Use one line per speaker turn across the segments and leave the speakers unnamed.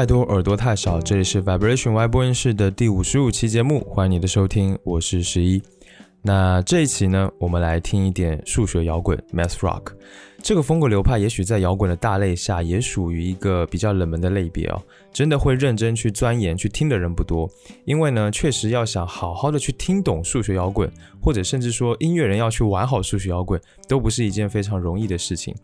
太多，耳朵太少。这里是 Vibration Y 播音室的第五十五期节目，欢迎你的收听，我是十一。那这一期呢，我们来听一点数学摇滚 （Math Rock）。这个风格流派也许在摇滚的大类下，也属于一个比较冷门的类别哦。真的会认真去钻研、去听的人不多，因为呢，确实要想好好的去听懂数学摇滚，或者甚至说音乐人要去玩好数学摇滚，都不是一件非常容易的事情。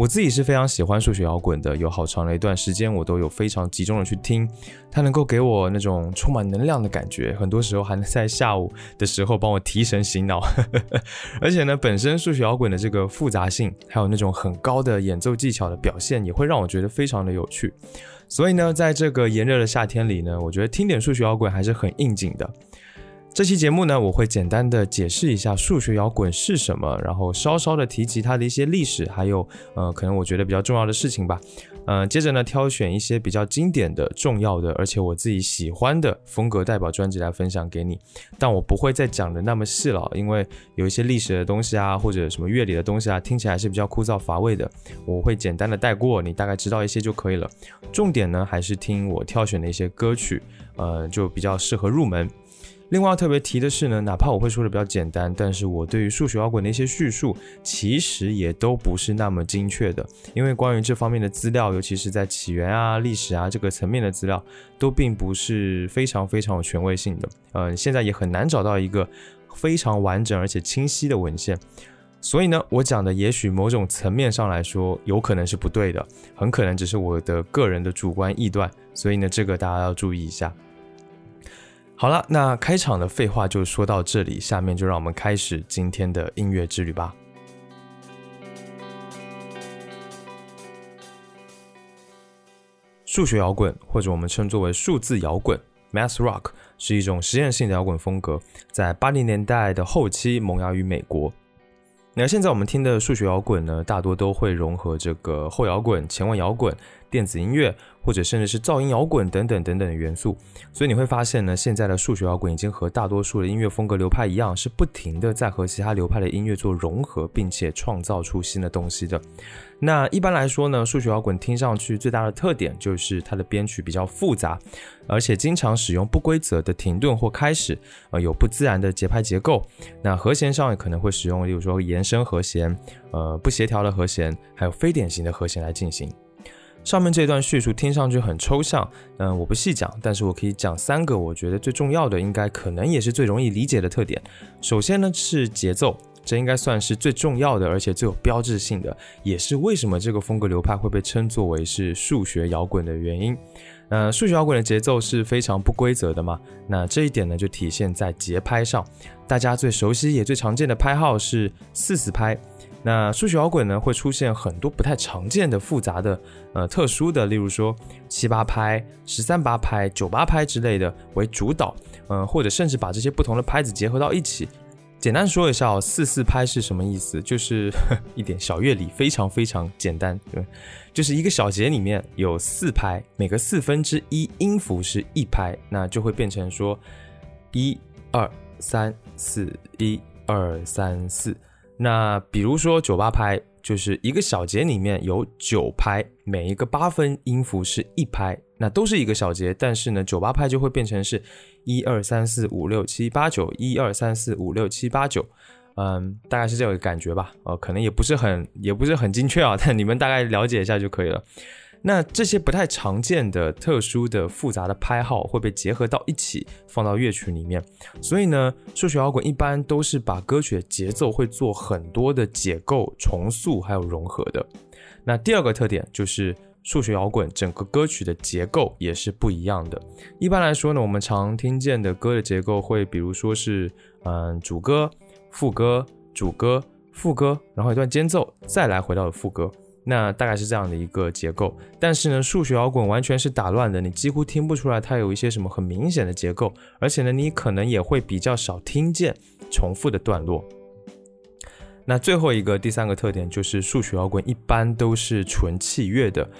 我自己是非常喜欢数学摇滚的，有好长的一段时间，我都有非常集中的去听，它能够给我那种充满能量的感觉，很多时候还能在下午的时候帮我提神醒脑。而且呢，本身数学摇滚的这个复杂性，还有那种很高的演奏技巧的表现，也会让我觉得非常的有趣。所以呢，在这个炎热的夏天里呢，我觉得听点数学摇滚还是很应景的。这期节目呢，我会简单的解释一下数学摇滚是什么，然后稍稍的提及它的一些历史，还有呃，可能我觉得比较重要的事情吧。嗯，接着呢，挑选一些比较经典的、重要的，而且我自己喜欢的风格代表专辑来分享给你。但我不会再讲的那么细了，因为有一些历史的东西啊，或者什么乐理的东西啊，听起来是比较枯燥乏味的。我会简单的带过，你大概知道一些就可以了。重点呢，还是听我挑选的一些歌曲，呃，就比较适合入门。另外要特别提的是呢，哪怕我会说的比较简单，但是我对于数学摇滚的一些叙述，其实也都不是那么精确的。因为关于这方面的资料，尤其是在起源啊、历史啊这个层面的资料，都并不是非常非常有权威性的。呃，现在也很难找到一个非常完整而且清晰的文献。所以呢，我讲的也许某种层面上来说，有可能是不对的，很可能只是我的个人的主观臆断。所以呢，这个大家要注意一下。好了，那开场的废话就说到这里，下面就让我们开始今天的音乐之旅吧。数学摇滚，或者我们称作为数字摇滚 （Math Rock），是一种实验性的摇滚风格，在八零年代的后期萌芽于美国。那现在我们听的数学摇滚呢，大多都会融合这个后摇滚、前卫摇滚、电子音乐。或者甚至是噪音摇滚等等等等的元素，所以你会发现呢，现在的数学摇滚已经和大多数的音乐风格流派一样，是不停的在和其他流派的音乐做融合，并且创造出新的东西的。那一般来说呢，数学摇滚听上去最大的特点就是它的编曲比较复杂，而且经常使用不规则的停顿或开始，呃，有不自然的节拍结构。那和弦上也可能会使用，例如说延伸和弦，呃，不协调的和弦，还有非典型的和弦来进行。上面这段叙述听上去很抽象，嗯，我不细讲，但是我可以讲三个我觉得最重要的，应该可能也是最容易理解的特点。首先呢是节奏，这应该算是最重要的，而且最有标志性的，也是为什么这个风格流派会被称作为是数学摇滚的原因。呃，数学摇滚的节奏是非常不规则的嘛，那这一点呢就体现在节拍上，大家最熟悉也最常见的拍号是四四拍。那数学摇滚呢，会出现很多不太常见的、复杂的、呃特殊的，例如说七八拍、十三八拍、九八拍之类的为主导，嗯，或者甚至把这些不同的拍子结合到一起。简单说一下哦，四四拍是什么意思？就是 一点小乐理，非常非常简单，对，就是一个小节里面有四拍，每个四分之一音符是一拍，那就会变成说一二三四，一二三四。那比如说九八拍，就是一个小节里面有九拍，每一个八分音符是一拍，那都是一个小节，但是呢，九八拍就会变成是一二三四五六七八九，一二三四五六七八九，嗯，大概是这个感觉吧，呃，可能也不是很也不是很精确啊，但你们大概了解一下就可以了。那这些不太常见的、特殊的、复杂的拍号会被结合到一起，放到乐曲里面。所以呢，数学摇滚一般都是把歌曲的节奏会做很多的解构、重塑还有融合的。那第二个特点就是数学摇滚整个歌曲的结构也是不一样的。一般来说呢，我们常听见的歌的结构会，比如说是嗯主歌、副歌、主歌、副歌，然后一段间奏，再来回到副歌。那大概是这样的一个结构，但是呢，数学摇滚完全是打乱的，你几乎听不出来它有一些什么很明显的结构，而且呢，你可能也会比较少听见重复的段落。那最后一个第三个特点就是数学摇滚一般都是纯器乐的，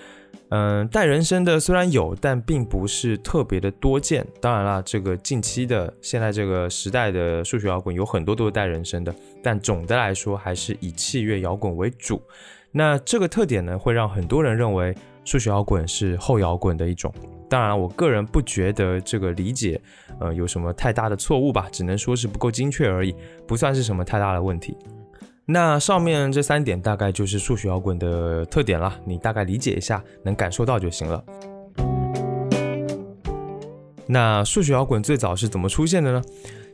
嗯，带人声的虽然有，但并不是特别的多见。当然啦，这个近期的现在这个时代的数学摇滚有很多都是带人声的，但总的来说还是以器乐摇滚为主。那这个特点呢，会让很多人认为数学摇滚是后摇滚的一种。当然，我个人不觉得这个理解，呃，有什么太大的错误吧，只能说是不够精确而已，不算是什么太大的问题。那上面这三点大概就是数学摇滚的特点了，你大概理解一下，能感受到就行了。那数学摇滚最早是怎么出现的呢？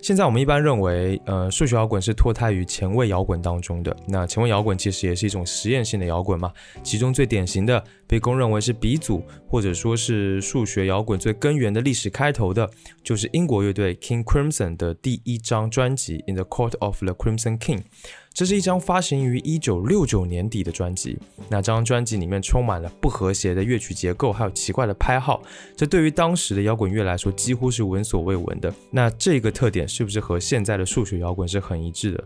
现在我们一般认为，呃，数学摇滚是脱胎于前卫摇滚当中的。那前卫摇滚其实也是一种实验性的摇滚嘛，其中最典型的，被公认为是鼻祖，或者说是数学摇滚最根源的历史开头的，就是英国乐队 King Crimson 的第一张专辑《In the Court of the Crimson King》。这是一张发行于一九六九年底的专辑。那张专辑里面充满了不和谐的乐曲结构，还有奇怪的拍号。这对于当时的摇滚乐来说，几乎是闻所未闻的。那这个特点是不是和现在的数学摇滚是很一致的？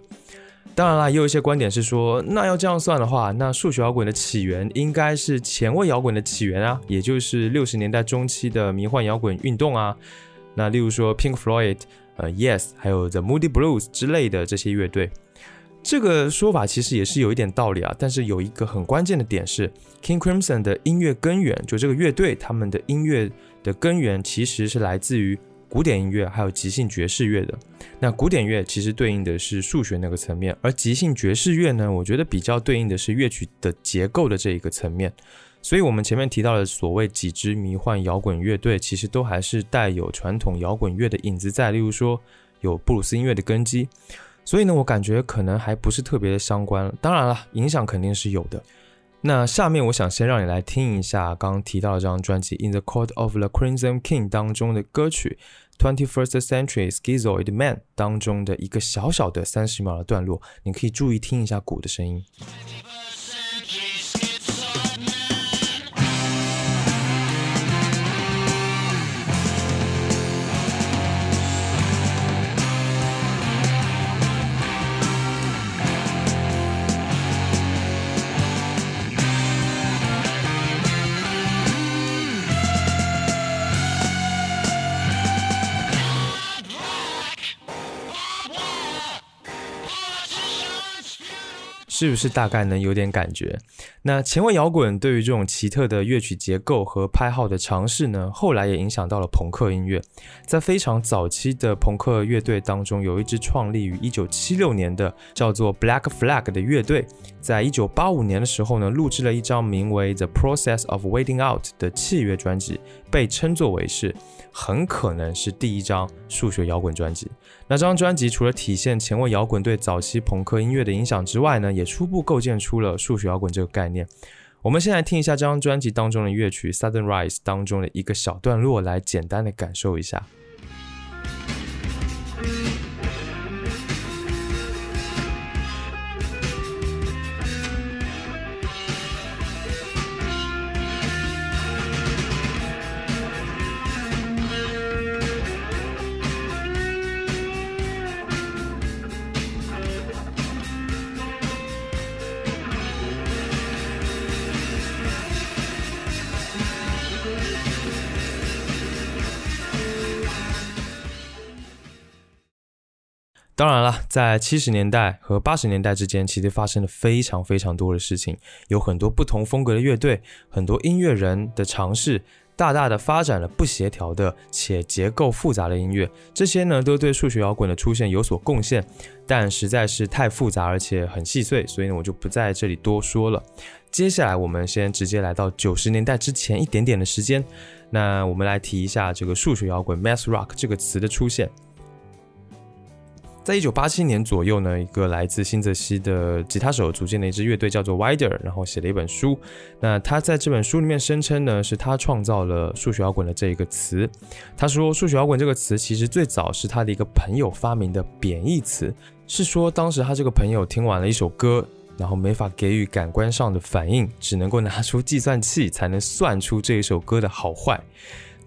当然啦，也有一些观点是说，那要这样算的话，那数学摇滚的起源应该是前卫摇滚的起源啊，也就是六十年代中期的迷幻摇滚运动啊。那例如说 Pink Floyd、呃 Yes，还有 The Moody Blues 之类的这些乐队。这个说法其实也是有一点道理啊，但是有一个很关键的点是，King Crimson 的音乐根源，就这个乐队他们的音乐的根源其实是来自于古典音乐，还有即兴爵士乐的。那古典乐其实对应的是数学那个层面，而即兴爵士乐呢，我觉得比较对应的是乐曲的结构的这一个层面。所以，我们前面提到的所谓几支迷幻摇滚乐队，其实都还是带有传统摇滚乐的影子在，例如说有布鲁斯音乐的根基。所以呢，我感觉可能还不是特别的相关。当然了，影响肯定是有的。那下面我想先让你来听一下刚提到的这张专辑《In the Court of the Crimson King》当中的歌曲《Twenty First Century Schizoid Man》当中的一个小小的三十秒的段落，你可以注意听一下鼓的声音。是不是大概能有点感觉？那前卫摇滚对于这种奇特的乐曲结构和拍号的尝试呢，后来也影响到了朋克音乐。在非常早期的朋克乐队当中，有一支创立于1976年的叫做 Black Flag 的乐队，在1985年的时候呢，录制了一张名为《The Process of Waiting Out》的器乐专辑，被称作为是。很可能是第一张数学摇滚专辑。那这张专辑除了体现前卫摇滚对早期朋克音乐的影响之外呢，也初步构建出了数学摇滚这个概念。我们先来听一下这张专辑当中的乐曲《Southern Rise》当中的一个小段落，来简单的感受一下。当然了，在七十年代和八十年代之间，其实发生了非常非常多的事情，有很多不同风格的乐队，很多音乐人的尝试，大大的发展了不协调的且结构复杂的音乐。这些呢，都对数学摇滚的出现有所贡献，但实在是太复杂而且很细碎，所以呢，我就不在这里多说了。接下来，我们先直接来到九十年代之前一点点的时间，那我们来提一下这个数学摇滚 （math rock） 这个词的出现。在一九八七年左右呢，一个来自新泽西的吉他手组建了一支乐队叫做 Wider，然后写了一本书。那他在这本书里面声称呢，是他创造了数学摇滚的这一个词。他说，数学摇滚这个词其实最早是他的一个朋友发明的贬义词，是说当时他这个朋友听完了一首歌，然后没法给予感官上的反应，只能够拿出计算器才能算出这一首歌的好坏。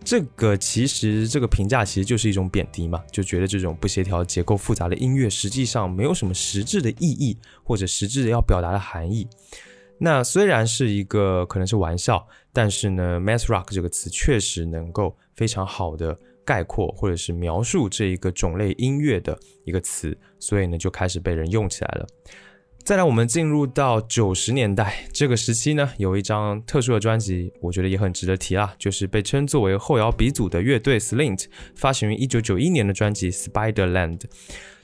这个其实这个评价其实就是一种贬低嘛，就觉得这种不协调、结构复杂的音乐实际上没有什么实质的意义或者实质要表达的含义。那虽然是一个可能是玩笑，但是呢，math rock 这个词确实能够非常好的概括或者是描述这一个种类音乐的一个词，所以呢就开始被人用起来了。再来，我们进入到九十年代这个时期呢，有一张特殊的专辑，我觉得也很值得提啦，就是被称作为后摇鼻祖的乐队 Slint 发行于一九九一年的专辑《Spiderland》。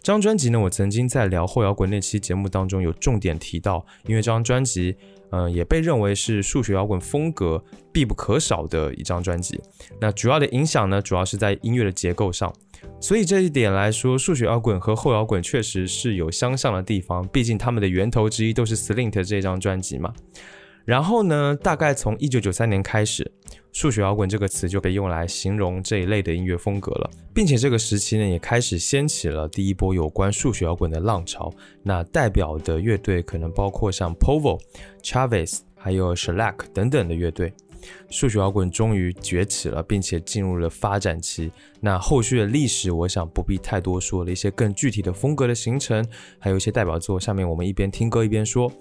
这张专辑呢，我曾经在聊后摇滚那期节目当中有重点提到，因为这张专辑，嗯，也被认为是数学摇滚风格必不可少的一张专辑。那主要的影响呢，主要是在音乐的结构上。所以这一点来说，数学摇滚和后摇滚确实是有相像的地方，毕竟他们的源头之一都是 Slint 这张专辑嘛。然后呢，大概从一九九三年开始，数学摇滚这个词就被用来形容这一类的音乐风格了，并且这个时期呢，也开始掀起了第一波有关数学摇滚的浪潮。那代表的乐队可能包括像 Povo、Chavez，还有 Shellac 等等的乐队。数学摇滚终于崛起了，并且进入了发展期。那后续的历史，我想不必太多说了。一些更具体的风格的形成，还有一些代表作，下面我们一边听歌一边说。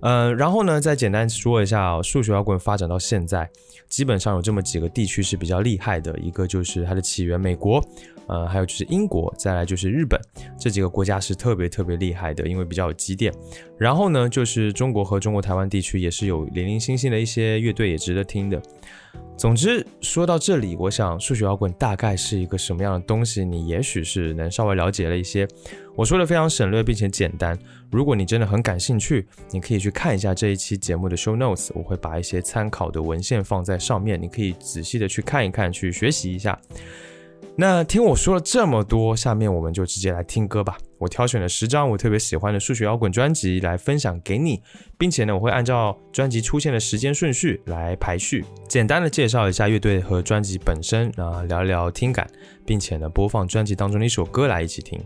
嗯，然后呢，再简单说一下数学摇滚发展到现在，基本上有这么几个地区是比较厉害的，一个就是它的起源美国。呃，还有就是英国，再来就是日本，这几个国家是特别特别厉害的，因为比较有积淀。然后呢，就是中国和中国台湾地区也是有零零星星的一些乐队也值得听的。总之说到这里，我想数学摇滚大概是一个什么样的东西，你也许是能稍微了解了一些。我说的非常省略并且简单，如果你真的很感兴趣，你可以去看一下这一期节目的 show notes，我会把一些参考的文献放在上面，你可以仔细的去看一看，去学习一下。那听我说了这么多，下面我们就直接来听歌吧。我挑选了十张我特别喜欢的数学摇滚专辑来分享给你，并且呢，我会按照专辑出现的时间顺序来排序，简单的介绍一下乐队和专辑本身，啊，聊一聊听感，并且呢，播放专辑当中的一首歌来一起听。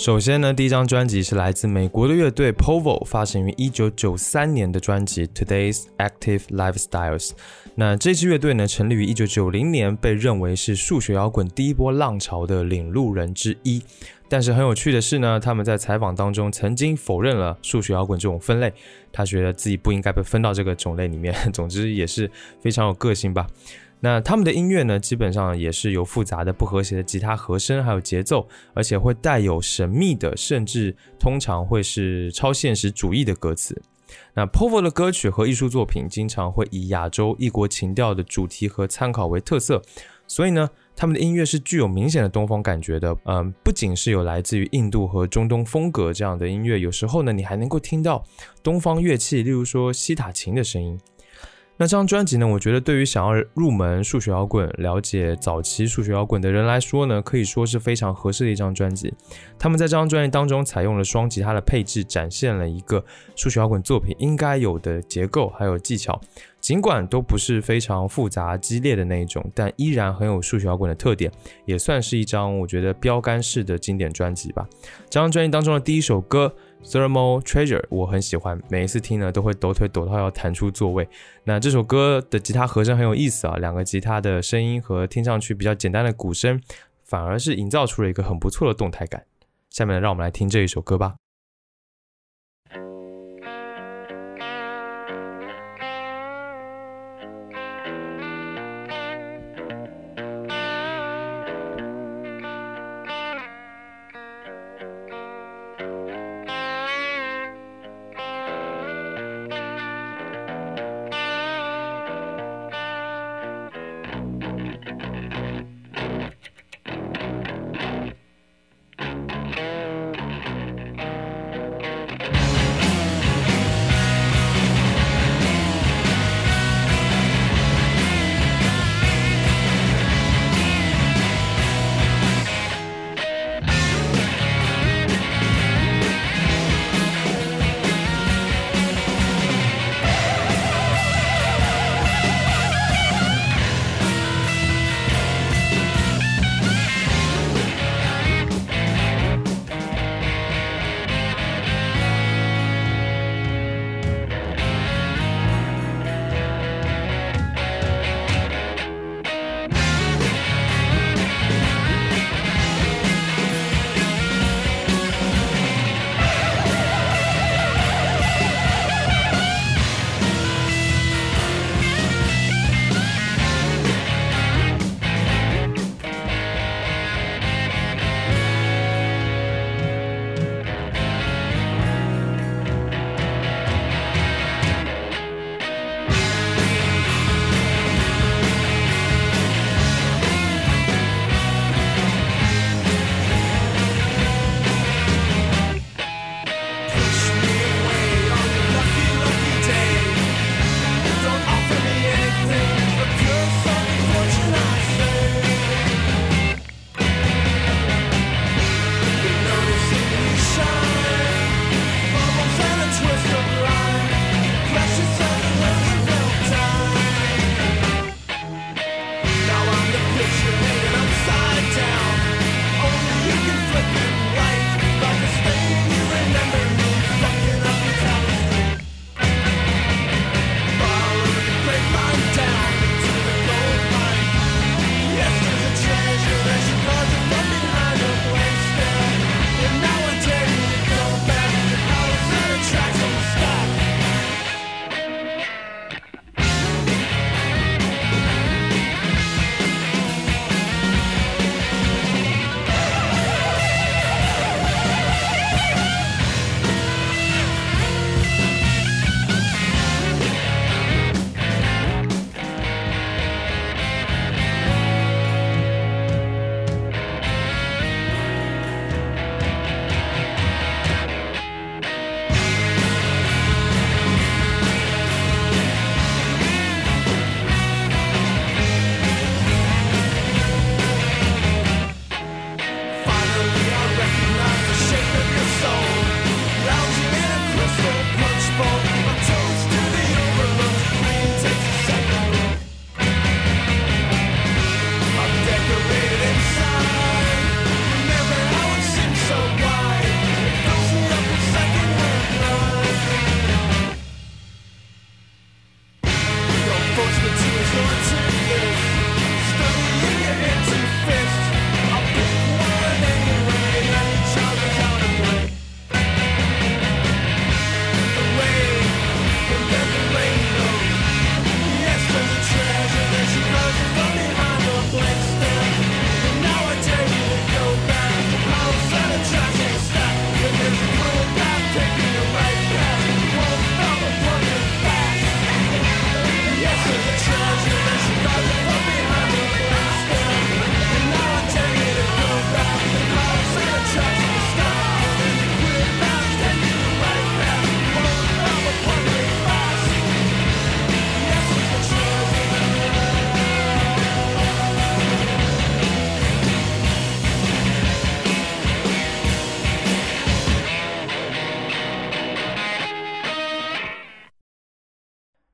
首先呢，第一张专辑是来自美国的乐队 Povo 发行于一九九三年的专辑 Today's Active Lifestyles。那这支乐队呢，成立于一九九零年，被认为是数学摇滚第一波浪潮的领路人之一。但是很有趣的是呢，他们在采访当中曾经否认了数学摇滚这种分类，他觉得自己不应该被分到这个种类里面。总之也是非常有个性吧。那他们的音乐呢，基本上也是有复杂的、不和谐的吉他和声，还有节奏，而且会带有神秘的，甚至通常会是超现实主义的歌词。那 Povo 的歌曲和艺术作品经常会以亚洲异国情调的主题和参考为特色，所以呢，他们的音乐是具有明显的东方感觉的。嗯，不仅是有来自于印度和中东风格这样的音乐，有时候呢，你还能够听到东方乐器，例如说西塔琴的声音。那这张专辑呢？我觉得对于想要入门数学摇滚、了解早期数学摇滚的人来说呢，可以说是非常合适的一张专辑。他们在这张专辑当中采用了双吉他的配置，展现了一个数学摇滚作品应该有的结构还有技巧。尽管都不是非常复杂激烈的那一种，但依然很有数学摇滚的特点，也算是一张我觉得标杆式的经典专辑吧。这张专辑当中的第一首歌。Thermal Treasure，我很喜欢，每一次听呢都会抖腿抖到要弹出座位。那这首歌的吉他和声很有意思啊，两个吉他的声音和听上去比较简单的鼓声，反而是营造出了一个很不错的动态感。下面让我们来听这一首歌吧。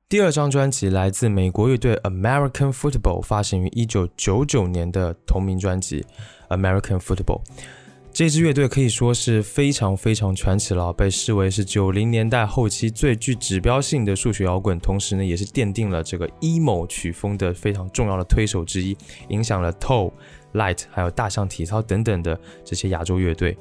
第二张专辑来自美国乐队 American Football，发行于一九九九年的同名专辑 American Football。这支乐队可以说是非常非常传奇了，被视为是九零年代后期最具指标性的数学摇滚，同时呢，也是奠定了这个 emo 曲风的非常重要的推手之一，影响了 Toe、Light 还有大象体操等等的这些亚洲乐队。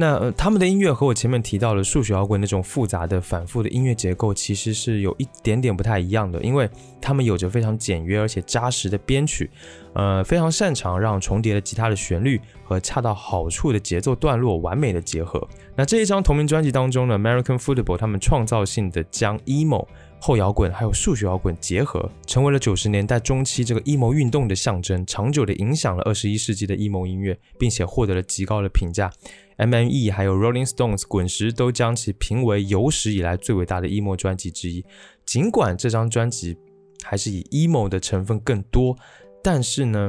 那他们的音乐和我前面提到的数学摇滚那种复杂的、反复的音乐结构，其实是有一点点不太一样的，因为他们有着非常简约而且扎实的编曲，呃，非常擅长让重叠的吉他的旋律和恰到好处的节奏段落完美的结合。那这一张同名专辑当中呢，American Football 他们创造性的将 emo 后摇滚还有数学摇滚结合，成为了九十年代中期这个 emo 运动的象征，长久的影响了二十一世纪的 emo 音乐，并且获得了极高的评价。M.M.E. 还有 Rolling Stones 滚石都将其评为有史以来最伟大的 emo 专辑之一。尽管这张专辑还是以 emo 的成分更多，但是呢。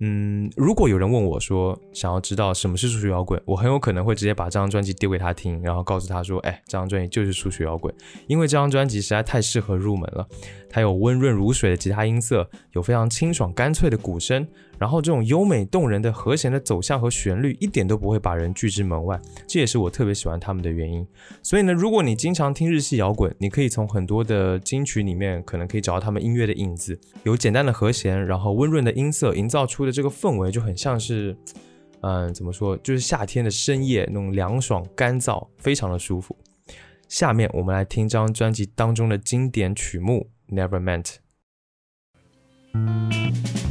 嗯，如果有人问我说想要知道什么是数学摇滚，我很有可能会直接把这张专辑丢给他听，然后告诉他说：“哎，这张专辑就是数学摇滚，因为这张专辑实在太适合入门了。它有温润如水的吉他音色，有非常清爽干脆的鼓声，然后这种优美动人的和弦的走向和旋律一点都不会把人拒之门外，这也是我特别喜欢他们的原因。所以呢，如果你经常听日系摇滚，你可以从很多的金曲里面可能可以找到他们音乐的影子，有简单的和弦，然后温润的音色，营造出的。”这个氛围就很像是，嗯，怎么说？就是夏天的深夜，那种凉爽、干燥，非常的舒服。下面我们来听张专辑当中的经典曲目《Never Meant》。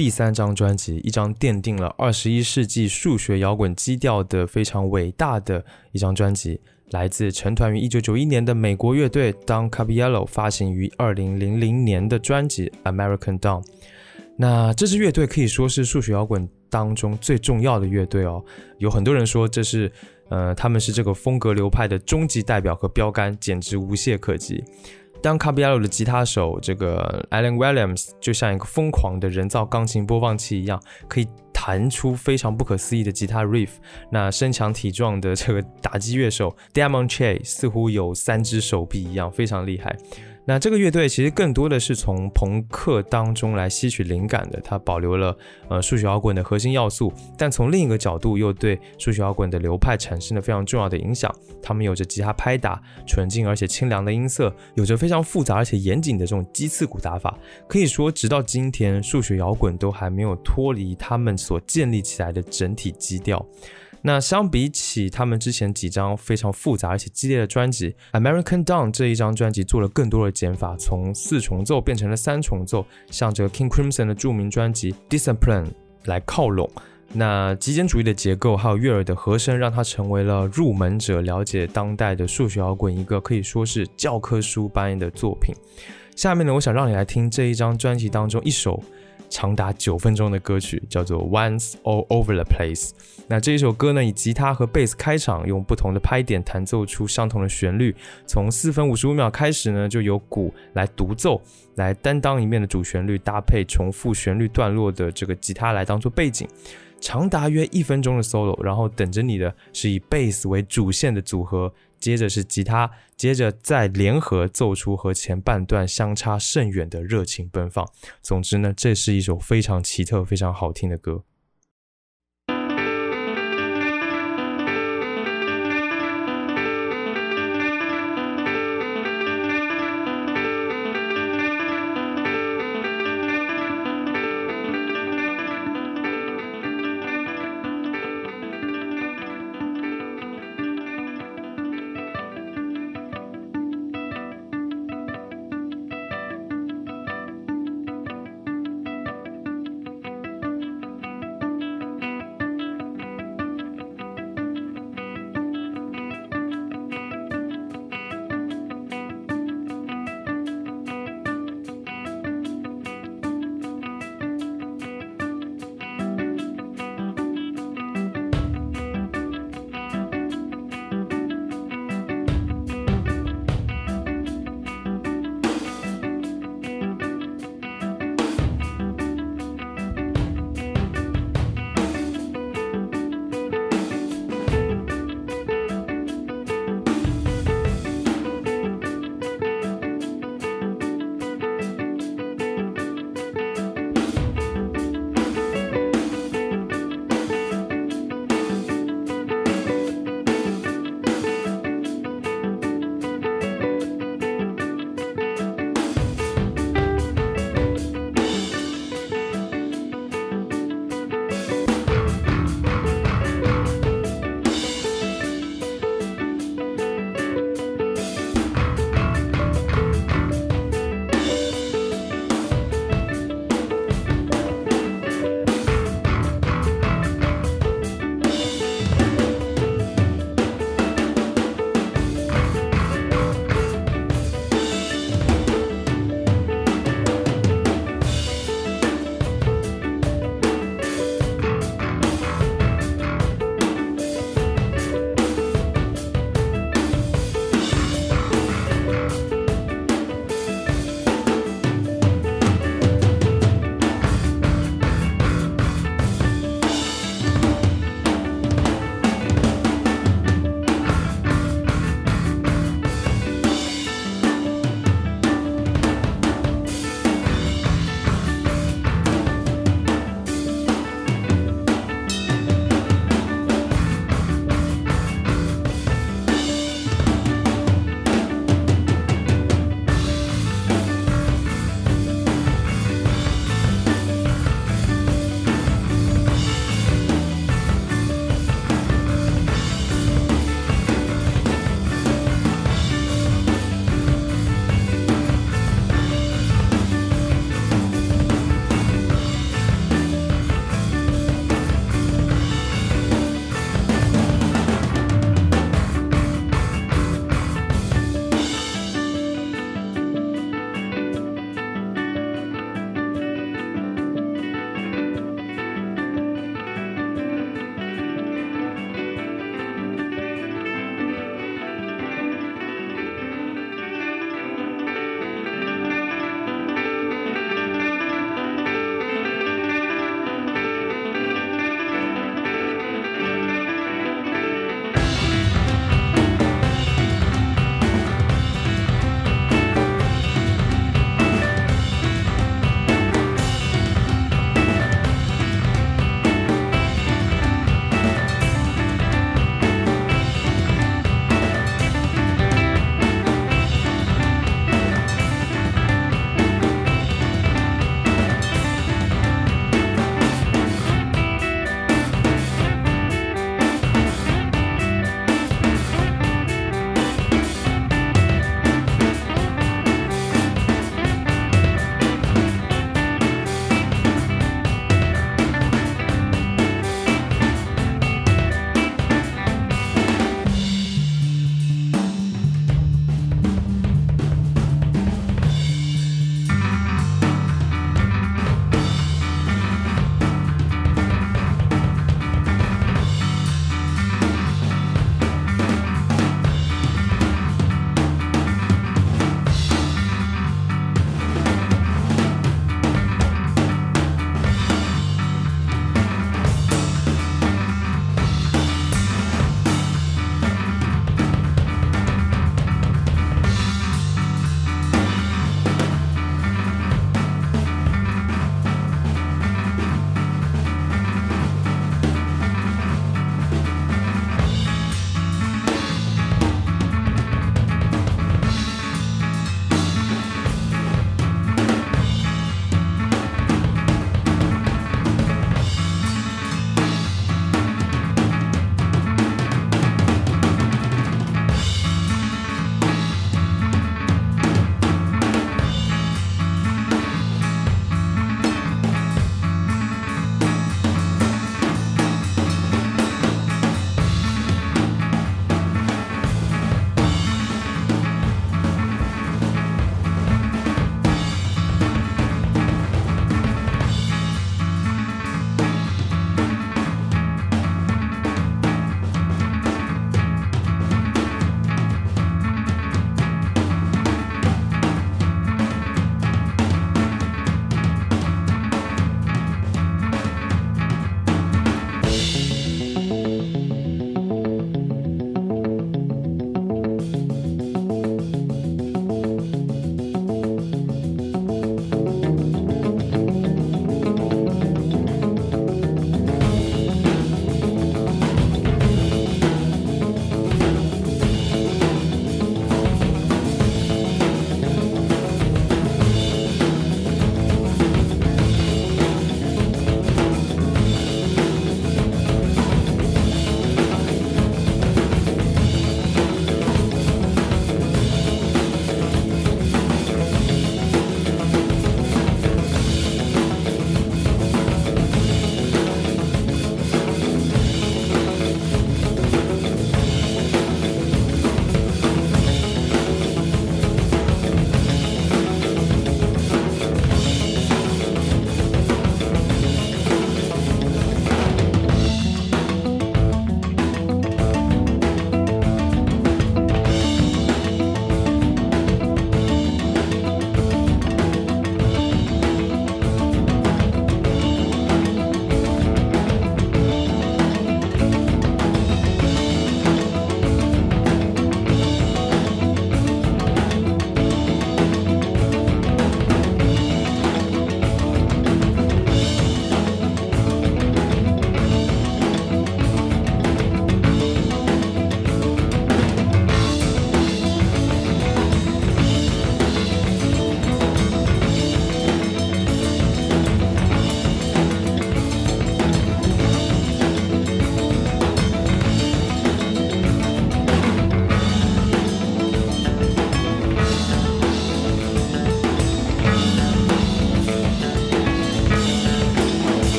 第三张专辑，一张奠定了二十一世纪数学摇滚基调的非常伟大的一张专辑，来自成团于一九九一年的美国乐队 Don Caballo 发行于二零零零年的专辑《American Dawn》。那这支乐队可以说是数学摇滚当中最重要的乐队哦。有很多人说这是，呃，他们是这个风格流派的终极代表和标杆，简直无懈可击。当卡比亚罗的吉他手这个 Alan Williams 就像一个疯狂的人造钢琴播放器一样，可以弹出非常不可思议的吉他 riff。那身强体壮的这个打击乐手 Damon Che 似乎有三只手臂一样，非常厉害。那这个乐队其实更多的是从朋克当中来吸取灵感的，它保留了呃数学摇滚的核心要素，但从另一个角度又对数学摇滚的流派产生了非常重要的影响。他们有着吉他拍打纯净而且清凉的音色，有着非常复杂而且严谨的这种鸡刺鼓打法。可以说，直到今天，数学摇滚都还没有脱离他们所建立起来的整体基调。那相比起他们之前几张非常复杂而且激烈的专辑，《American Dawn》这一张专辑做了更多的减法，从四重奏变成了三重奏，向这个 King Crimson 的著名专辑《Discipline》来靠拢。那极简主义的结构还有悦耳的和声，让它成为了入门者了解当代的数学摇滚一个可以说是教科书般的作品。下面呢，我想让你来听这一张专辑当中一首。长达九分钟的歌曲叫做《Once All Over the Place》。那这一首歌呢，以吉他和贝斯开场，用不同的拍点弹奏出相同的旋律。从四分五十五秒开始呢，就由鼓来独奏，来担当一面的主旋律，搭配重复旋律段落的这个吉他来当做背景。长达约一分钟的 solo，然后等着你的是以贝斯为主线的组合。接着是吉他，接着再联合奏出和前半段相差甚远的热情奔放。总之呢，这是一首非常奇特、非常好听的歌。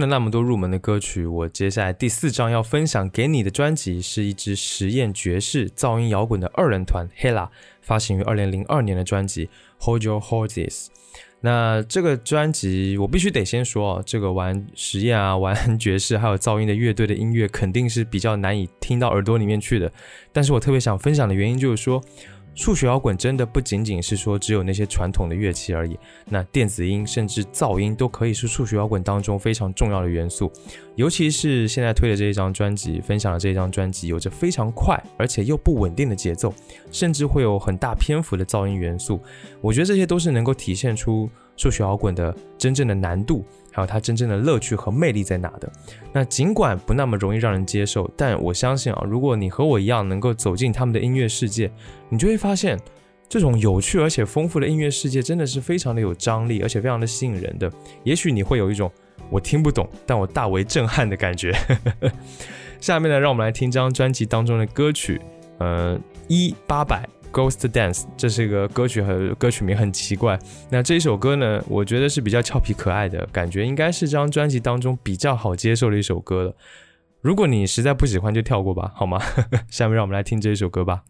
了那么多入门的歌曲，我接下来第四张要分享给你的专辑是一支实验爵士噪音摇滚的二人团 Hella 发行于二零零二年的专辑 Hold Your Horses。那这个专辑我必须得先说，这个玩实验啊、玩爵士还有噪音的乐队的音乐肯定是比较难以听到耳朵里面去的。但是我特别想分享的原因就是说。数学摇滚真的不仅仅是说只有那些传统的乐器而已，那电子音甚至噪音都可以是数学摇滚当中非常重要的元素。尤其是现在推的这一张专辑，分享的这一张专辑，有着非常快而且又不稳定的节奏，甚至会有很大篇幅的噪音元素。我觉得这些都是能够体现出数学摇滚的真正的难度。还有它真正的乐趣和魅力在哪的？那尽管不那么容易让人接受，但我相信啊，如果你和我一样能够走进他们的音乐世界，你就会发现，这种有趣而且丰富的音乐世界真的是非常的有张力，而且非常的吸引人的。也许你会有一种我听不懂，但我大为震撼的感觉。下面呢，让我们来听这张专辑当中的歌曲，呃，一八百。Ghost Dance，这是一个歌曲和歌曲名很奇怪。那这一首歌呢，我觉得是比较俏皮可爱的，感觉应该是这张专辑当中比较好接受的一首歌了。如果你实在不喜欢，就跳过吧，好吗？下面让我们来听这一首歌吧。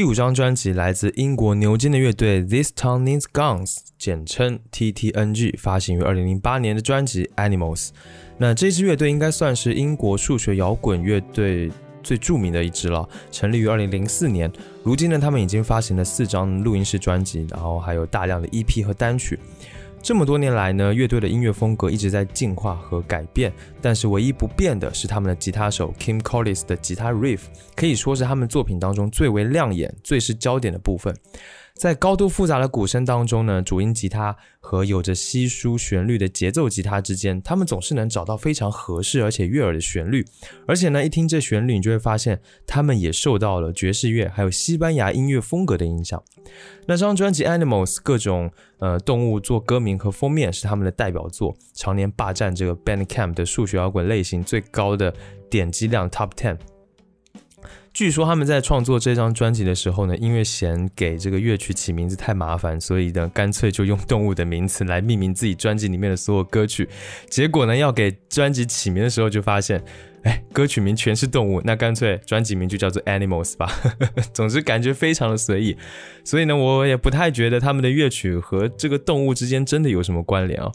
第五张专辑来自英国牛津的乐队 This Town Needs Guns，简称 TTNG，发行于二零零八年的专辑 Animals。那这支乐队应该算是英国数学摇滚乐队最著名的一支了，成立于二零零四年。如今呢，他们已经发行了四张录音室专辑，然后还有大量的 EP 和单曲。这么多年来呢，乐队的音乐风格一直在进化和改变，但是唯一不变的是他们的吉他手 Kim Collis 的吉他 riff，可以说是他们作品当中最为亮眼、最是焦点的部分。在高度复杂的鼓声当中呢，主音吉他和有着稀疏旋律的节奏吉他之间，他们总是能找到非常合适而且悦耳的旋律。而且呢，一听这旋律，你就会发现他们也受到了爵士乐还有西班牙音乐风格的影响。那张专辑《Animals》各种呃动物做歌名和封面是他们的代表作，常年霸占这个 Bandcamp 的数学摇滚类型最高的点击量 Top Ten。据说他们在创作这张专辑的时候呢，因为嫌给这个乐曲起名字太麻烦，所以呢干脆就用动物的名词来命名自己专辑里面的所有歌曲。结果呢，要给专辑起名的时候就发现，哎，歌曲名全是动物，那干脆专辑名就叫做 Animals 吧。总之感觉非常的随意，所以呢，我也不太觉得他们的乐曲和这个动物之间真的有什么关联啊。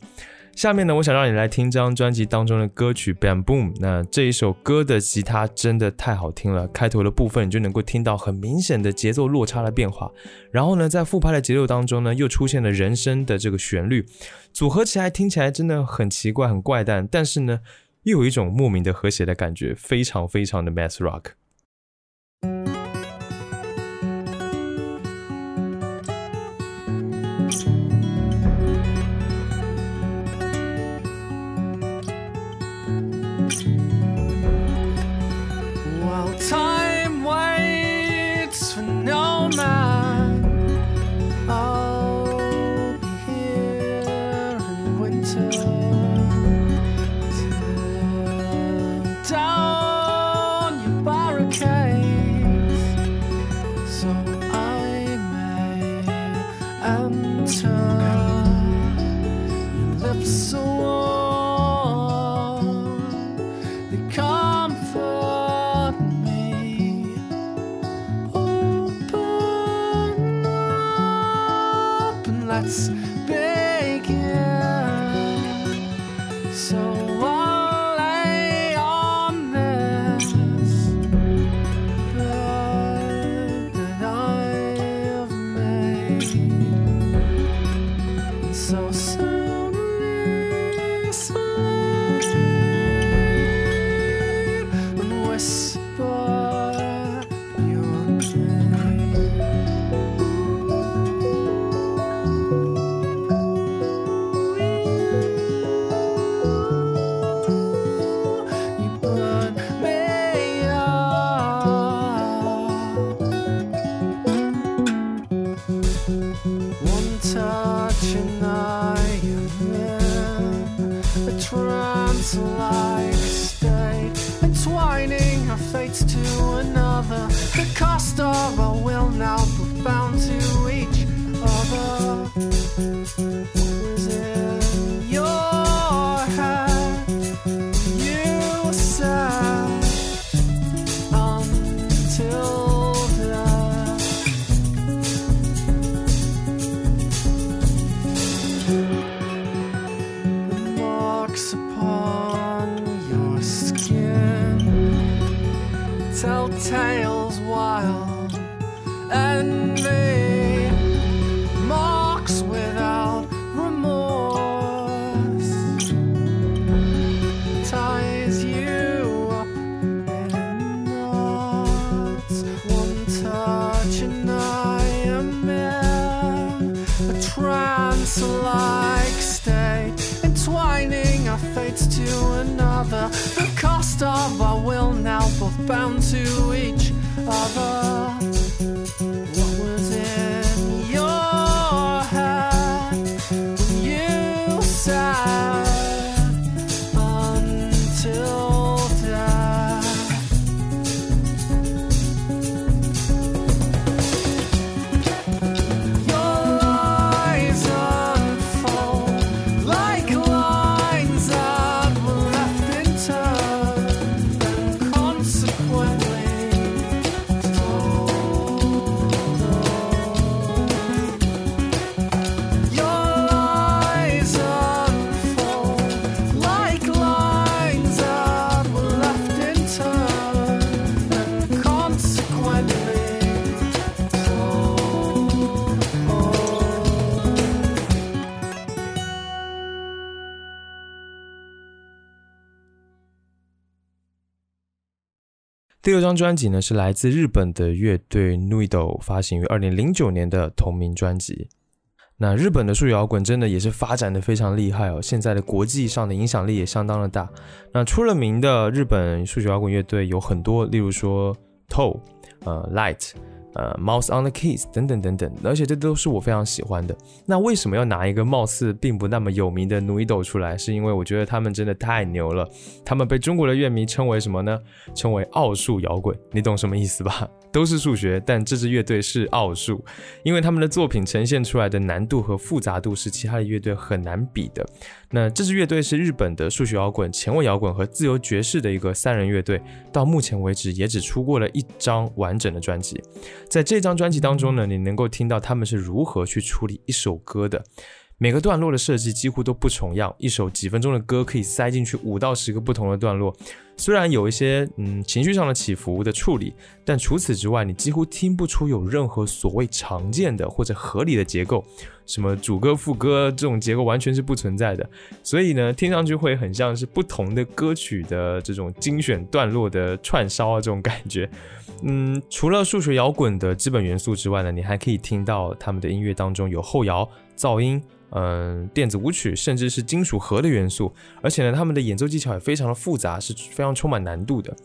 下面呢，我想让你来听这张专辑当中的歌曲《Bam Boom》。那这一首歌的吉他真的太好听了，开头的部分你就能够听到很明显的节奏落差的变化。然后呢，在复拍的节奏当中呢，又出现了人声的这个旋律，组合起来听起来真的很奇怪、很怪诞，但是呢，又有一种莫名的和谐的感觉，非常非常的 Math Rock。
bound to 这张专辑呢是来自日本的乐队 Nuido 发行于二零零九年的同名专辑。那日本的数学摇滚真的也是发展的非常厉害哦，现在的国际上的影响力也相当的大。那出了名的日本数学摇滚乐队有很多，例如说 Toe，呃，Light。呃，Mouse on the Keys 等等等等，而且这都是我非常喜欢的。那为什么要拿一个貌似并不那么有名的 Nuido 出来？是因为我觉得他们真的太牛了。他们被中国的乐迷称为什么呢？称为奥数摇滚。你懂什么意思吧？都是数学，但这支乐队是奥数，因为他们的作品呈现出来的难度和复杂度是其他的乐队很难比的。那这支乐队是日本的数学摇滚、前卫摇滚和自由爵士的一个三人乐队，到目前为止也只出过了一张完整的专辑。在这张专辑当中呢，你能够听到他们是如何去处理一首歌的。每个段落的设计几乎都不重样，一首几分钟的歌可以塞进去五到十个不同的段落。虽然有一些嗯情绪上的起伏的处理，但除此之外，你几乎听不出有任何所谓常见的或者合理的结构，什么主歌副歌这种结构完全是不存在的。所以呢，听上去会很像是不同的歌曲的这种精选段落的串烧啊，这种感觉。嗯，除了数学摇滚的基本元素之外呢，你还可以听到他们的音乐当中有后摇、噪音。嗯，电子舞曲甚至是金属核的元素，而且呢，他们的演奏技巧也非常的复杂，是非常充满难度的。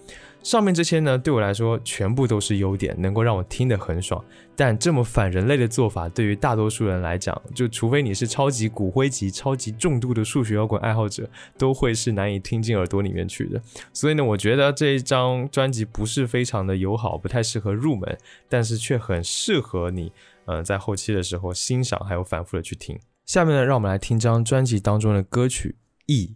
上面这些呢，对我来说全部都是优点，能够让我听得很爽。但这么反人类的做法，对于大多数人来讲，就除非你是超级骨灰级、超级重度的数学摇滚爱好者，都会是难以听进耳朵里面去的。所以呢，我觉得这一张专辑不是非常的友好，不太适合入门，但是却很适合你，嗯，在后期的时候欣赏还有反复的去听。下面呢，让我们来听张专辑当中的歌曲《E》。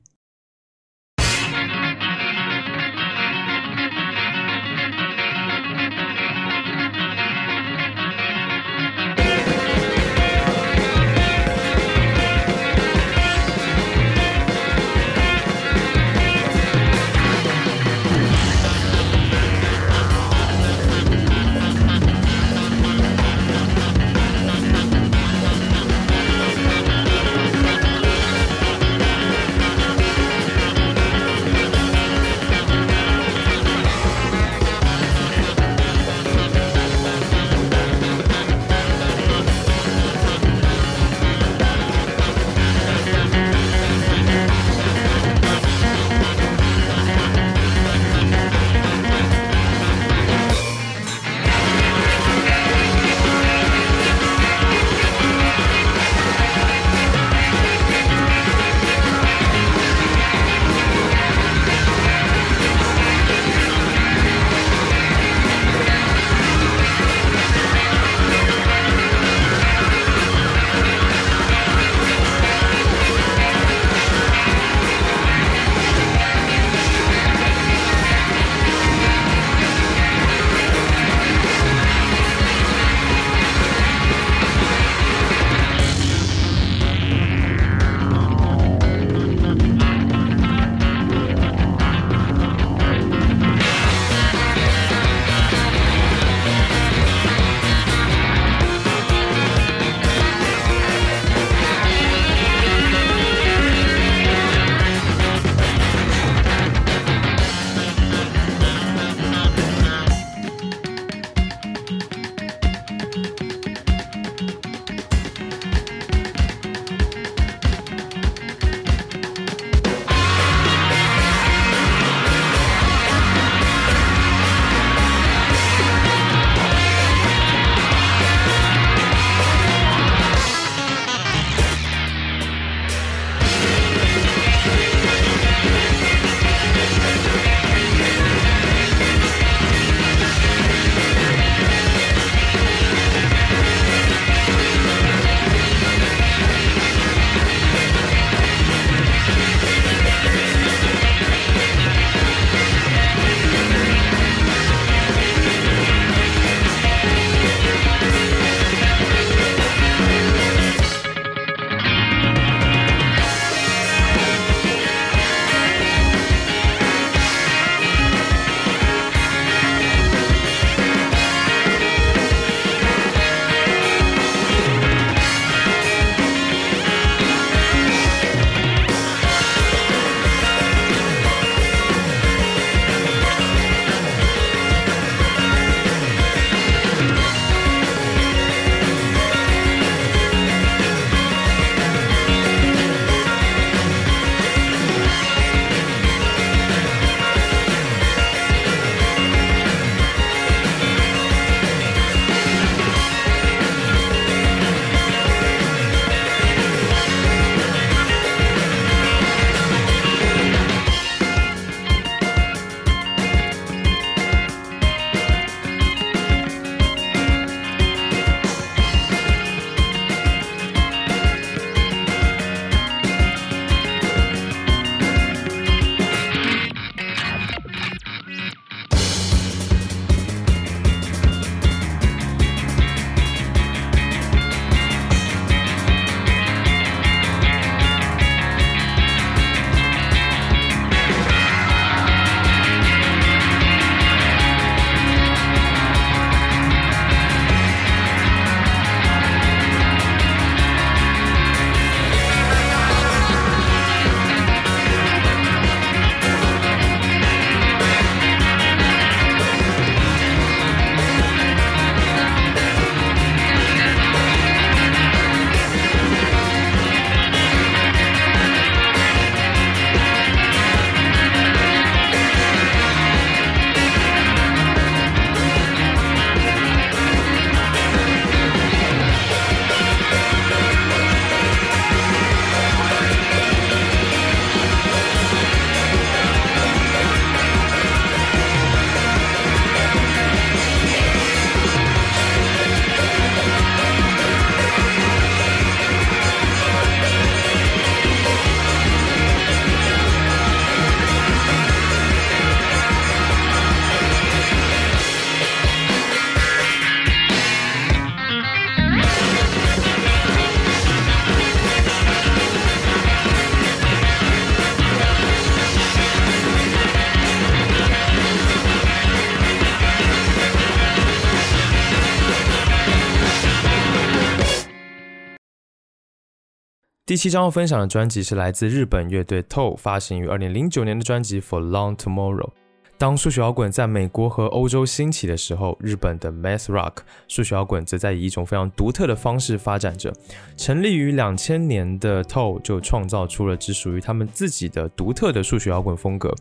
第七张要分享的专辑是来自日本乐队 Toe 发行于二零零九年的专辑 For Long Tomorrow。当数学摇滚在美国和欧洲兴起的时候，日本的 Math Rock 数学摇滚则在以一种非常独特的方式发展着。成立于两千年的 Toe 就创造出了只属于他们自己的独特的数学摇滚风格，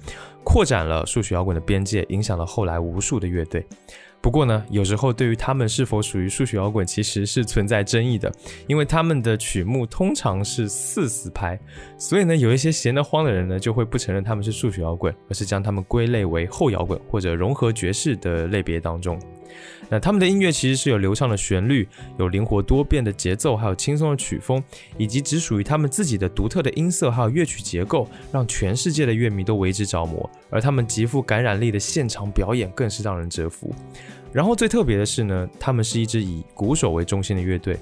扩展了数学摇滚的边界，影响了后来无数的乐队。不过呢，有时候对于他们是否属于数学摇滚，其实是存在争议的，因为他们的曲目通常是四四拍，所以呢，有一些闲得慌的人呢，就会不承认他们是数学摇滚，而是将他们归类为后摇滚或者融合爵士的类别当中。那他们的音乐其实是有流畅的旋律，有灵活多变的节奏，还有轻松的曲风，以及只属于他们自己的独特的音色，还有乐曲结构，让全世界的乐迷都为之着魔。而他们极富感染力的现场表演更是让人折服。然后最特别的是呢，他们是一支以鼓手为中心的乐队。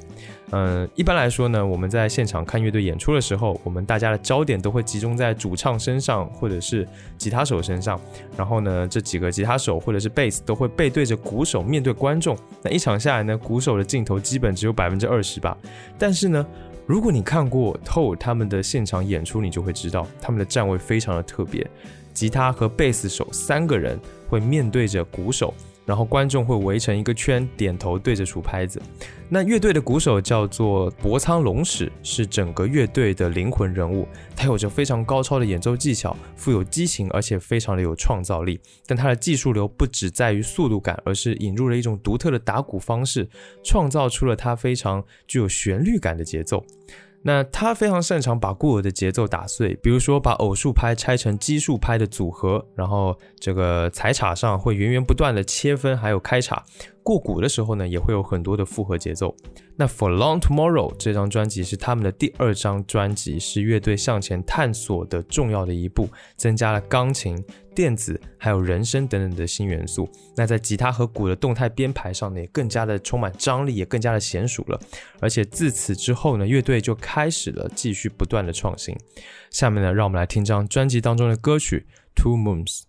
嗯，一般来说呢，我们在现场看乐队演出的时候，我们大家的焦点都会集中在主唱身上，或者是吉他手身上。然后呢，这几个吉他手或者是贝斯都会背对着鼓手面对观众。那一场下来呢，鼓手的镜头基本只有百分之二十吧。但是呢，如果你看过透他们的现场演出，你就会知道他们的站位非常的特别，吉他和贝斯手三个人会面对着鼓手。然后观众会围成一个圈，点头对着数拍子。那乐队的鼓手叫做博仓龙史，是整个乐队的灵魂人物。他有着非常高超的演奏技巧，富有激情，而且非常的有创造力。但他的技术流不只在于速度感，而是引入了一种独特的打鼓方式，创造出了他非常具有旋律感的节奏。那他非常擅长把固有的节奏打碎，比如说把偶数拍拆成奇数拍的组合，然后这个踩镲上会源源不断的切分，还有开镲。过鼓的时候呢，也会有很多的复合节奏。那 For Long Tomorrow 这张专辑是他们的第二张专辑，是乐队向前探索的重要的一步，增加了钢琴、电子还有人声等等的新元素。那在吉他和鼓的动态编排上呢，也更加的充满张力，也更加的娴熟了。而且自此之后呢，乐队就开始了继续不断的创新。下面呢，让我们来听张专辑当中的歌曲《Two Moons》。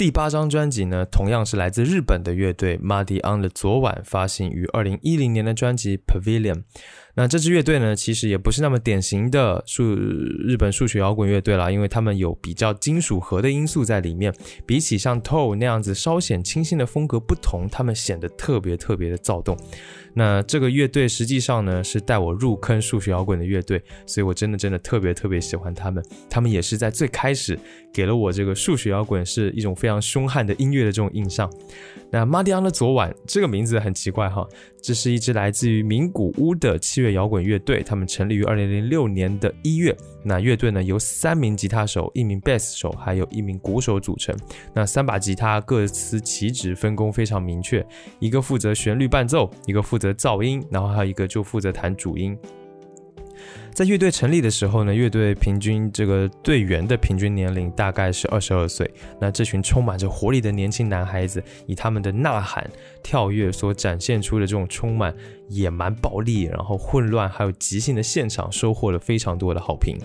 第八张专辑呢，同样是来自日本的乐队 Muddy on 的昨晚发行于二零一零年的专辑 Pavilion。那这支乐队呢，其实也不是那么典型的数日本数学摇滚乐队啦，因为他们有比较金属核的因素在里面。比起像 Toe 那样子稍显清新的风格不同，他们显得特别特别的躁动。那这个乐队实际上呢，是带我入坑数学摇滚的乐队，所以我真的真的特别特别喜欢他们。他们也是在最开始给了我这个数学摇滚是一种非常凶悍的音乐的这种印象。那 Muddy On 的昨晚这个名字很奇怪哈，这是一支来自于名古屋的七月摇滚乐队，他们成立于二零零六年的一月。那乐队呢由三名吉他手、一名贝斯手还有一名鼓手组成。那三把吉他各司其职，分工非常明确，一个负责旋律伴奏，一个负责噪音，然后还有一个就负责弹主音。在乐队成立的时候呢，乐队平均这个队员的平均年龄大概是二十二岁。那这群充满着活力的年轻男孩子，以他们的呐喊、跳跃所展现出的这种充满野蛮、暴力，然后混乱还有即兴的现场，收获了非常多的好评。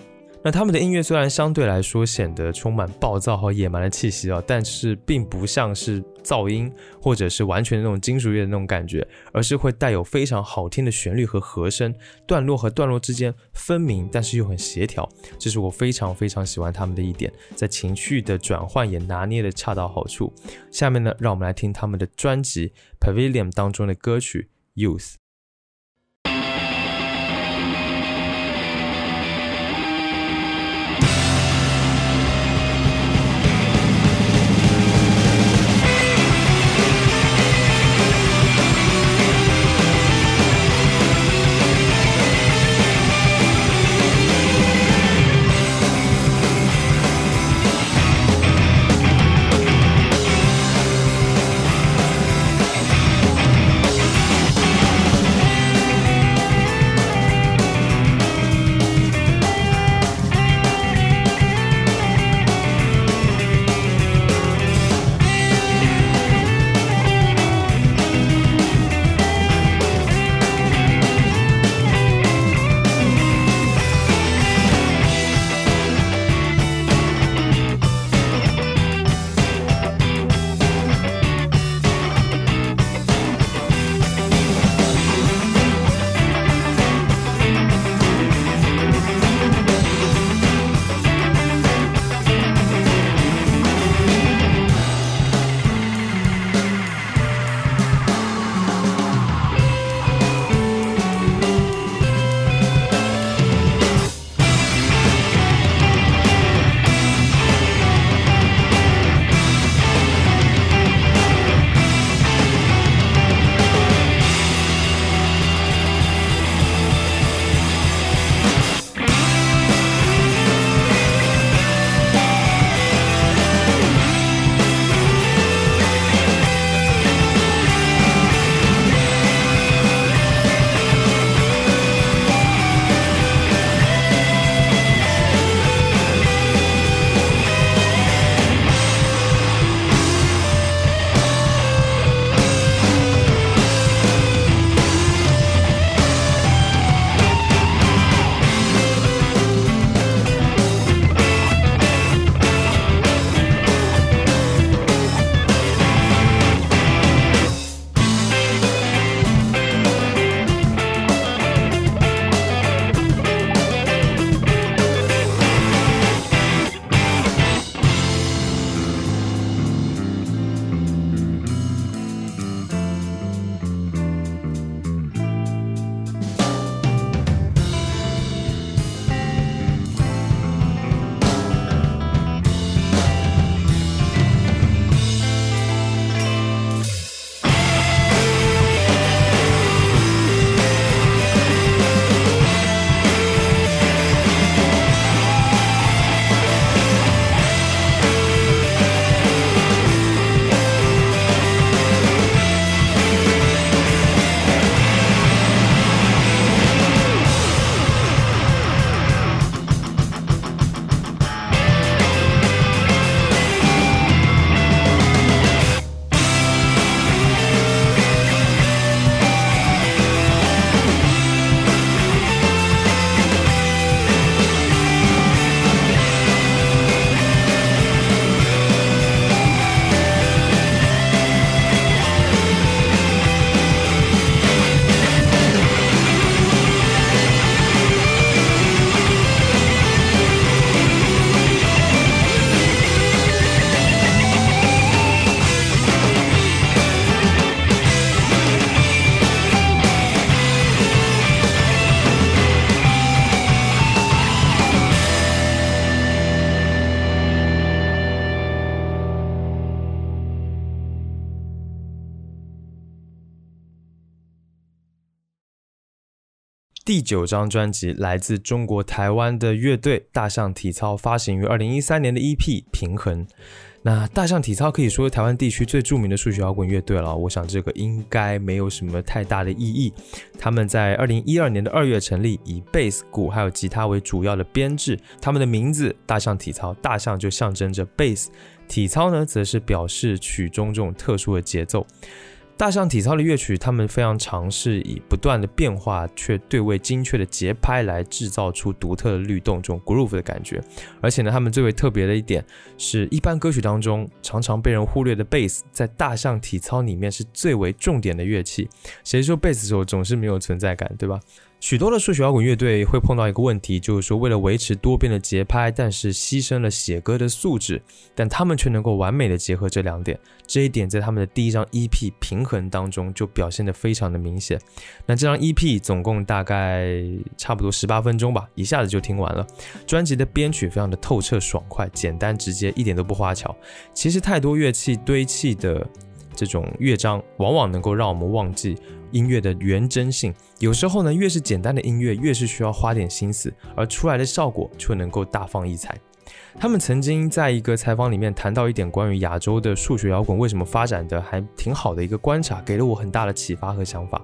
那他们的音乐虽然相对来说显得充满暴躁和野蛮的气息啊，但是并不像是噪音或者是完全那种金属乐的那种感觉，而是会带有非常好听的旋律和和声，段落和段落之间分明，但是又很协调，这是我非常非常喜欢他们的一点，在情绪的转换也拿捏的恰到好处。下面呢，让我们来听他们的专辑《Pavilion》当中的歌曲《Youth》。第九张专辑来自中国台湾的乐队大象体操，发行于二零一三年的 EP《平衡》。那大象体操可以说台湾地区最著名的数学摇滚乐队了，我想这个应该没有什么太大的意义。他们在二零一二年的二月成立，以贝斯、鼓还有吉他为主要的编制。他们的名字大象体操，大象就象征着贝斯，体操呢则是表示曲中这种特殊的节奏。大象体操的乐曲，他们非常尝试以不断的变化却对位精确的节拍来制造出独特的律动，这种 groove 的感觉。而且呢，他们最为特别的一点是，一般歌曲当中常常被人忽略的 bass，，在大象体操里面是最为重点的乐器。谁说贝斯的时候总是没有存在感，对吧？许多的数学摇滚乐队会碰到一个问题，就是说为了维持多变的节拍，但是牺牲了写歌的素质，但他们却能够完美的结合这两点。这一点在他们的第一张 EP《平衡》当中就表现得非常的明显。那这张 EP 总共大概差不多十八分钟吧，一下子就听完了。专辑的编曲非常的透彻爽快，简单直接，一点都不花巧。其实太多乐器堆砌的这种乐章，往往能够让我们忘记。音乐的原真性，有时候呢，越是简单的音乐，越是需要花点心思，而出来的效果却能够大放异彩。他们曾经在一个采访里面谈到一点关于亚洲的数学摇滚为什么发展的还挺好的一个观察，给了我很大的启发和想法。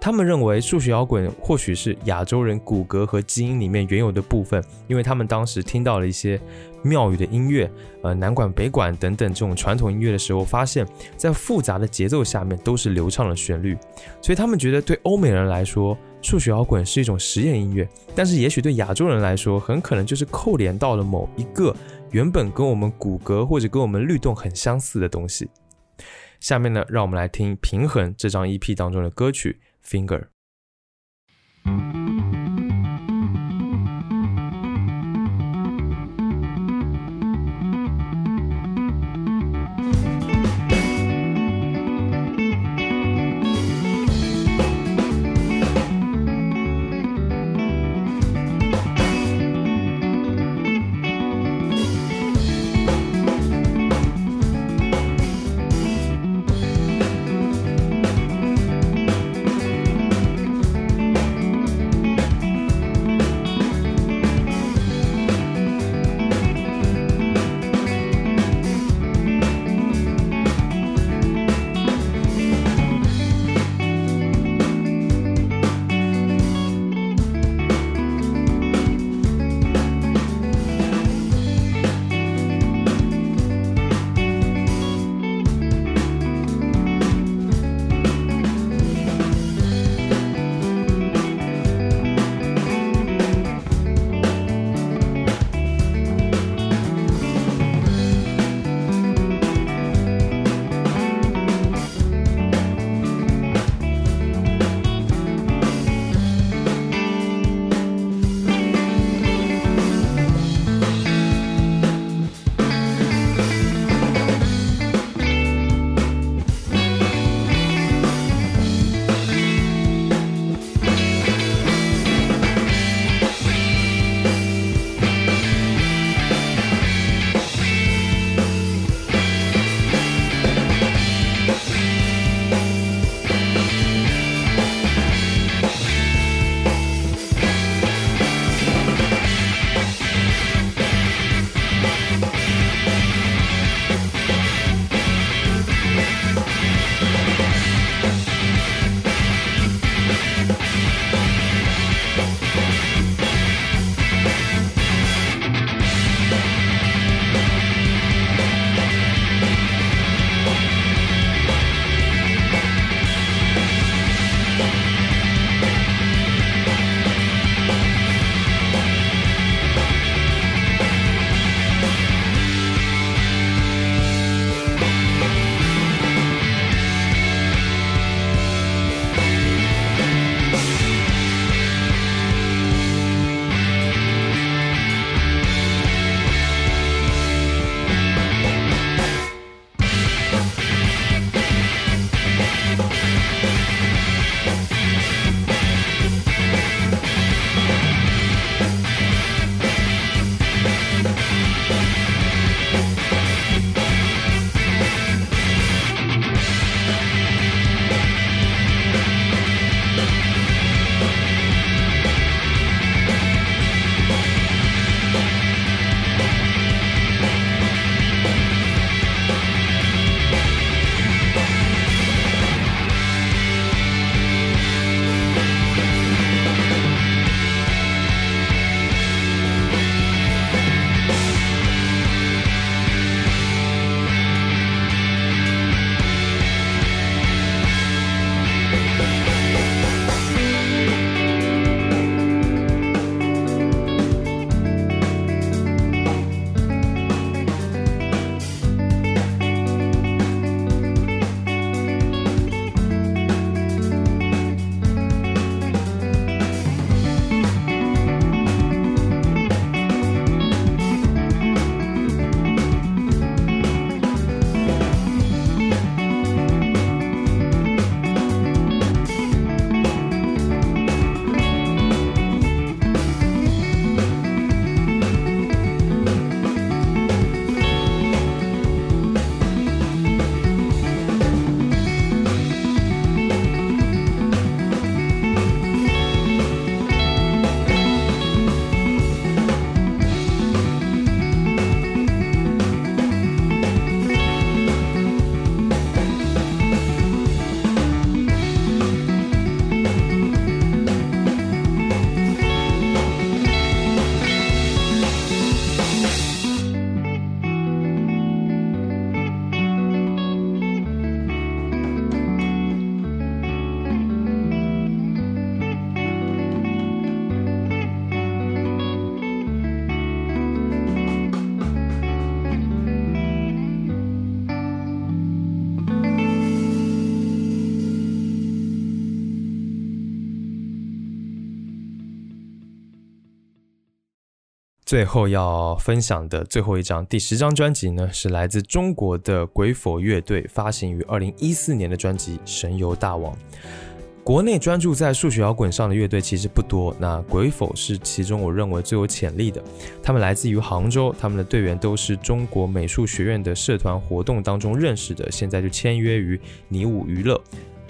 他们认为数学摇滚或许是亚洲人骨骼和基因里面原有的部分，因为他们当时听到了一些庙宇的音乐，呃，南管北管等等这种传统音乐的时候，发现，在复杂的节奏下面都是流畅的旋律，所以他们觉得对欧美人来说。数学摇滚是一种实验音乐，但是也许对亚洲人来说，很可能就是扣连到了某一个原本跟我们骨骼或者跟我们律动很相似的东西。下面呢，让我们来听《平衡》这张 EP 当中的歌曲《Finger》。最后要分享的最后一张第十张专辑呢，是来自中国的鬼否乐队发行于二零一四年的专辑《神游大王》。国内专注在数学摇滚上的乐队其实不多，那鬼否是其中我认为最有潜力的。他们来自于杭州，他们的队员都是中国美术学院的社团活动当中认识的，现在就签约于尼舞娱乐。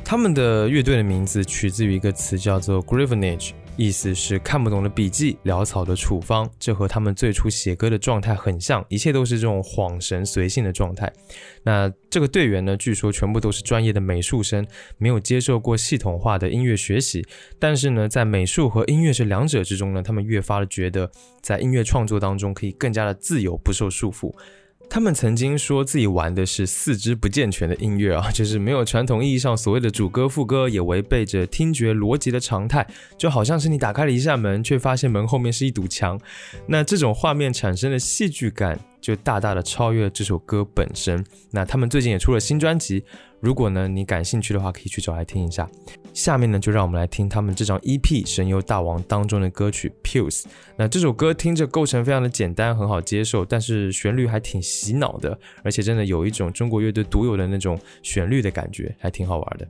他们的乐队的名字取自于一个词，叫做 Gravenage。意思是看不懂的笔记，潦草的处方，这和他们最初写歌的状态很像，一切都是这种恍神随性的状态。那这个队员呢，据说全部都是专业的美术生，没有接受过系统化的音乐学习，但是呢，在美术和音乐这两者之中呢，他们越发的觉得在音乐创作当中可以更加的自由，不受束缚。他们曾经说自己玩的是四肢不健全的音乐啊，就是没有传统意义上所谓的主歌副歌，也违背着听觉逻辑的常态，就好像是你打开了一扇门，却发现门后面是一堵墙。那这种画面产生的戏剧感，就大大的超越这首歌本身。那他们最近也出了新专辑。如果呢你感兴趣的话，可以去找来听一下。下面呢就让我们来听他们这张 EP《神游大王》当中的歌曲《Pulse》。那这首歌听着构成非常的简单，很好接受，但是旋律还挺洗脑的，而且真的有一种中国乐队独有的那种旋律的感觉，还挺好玩的。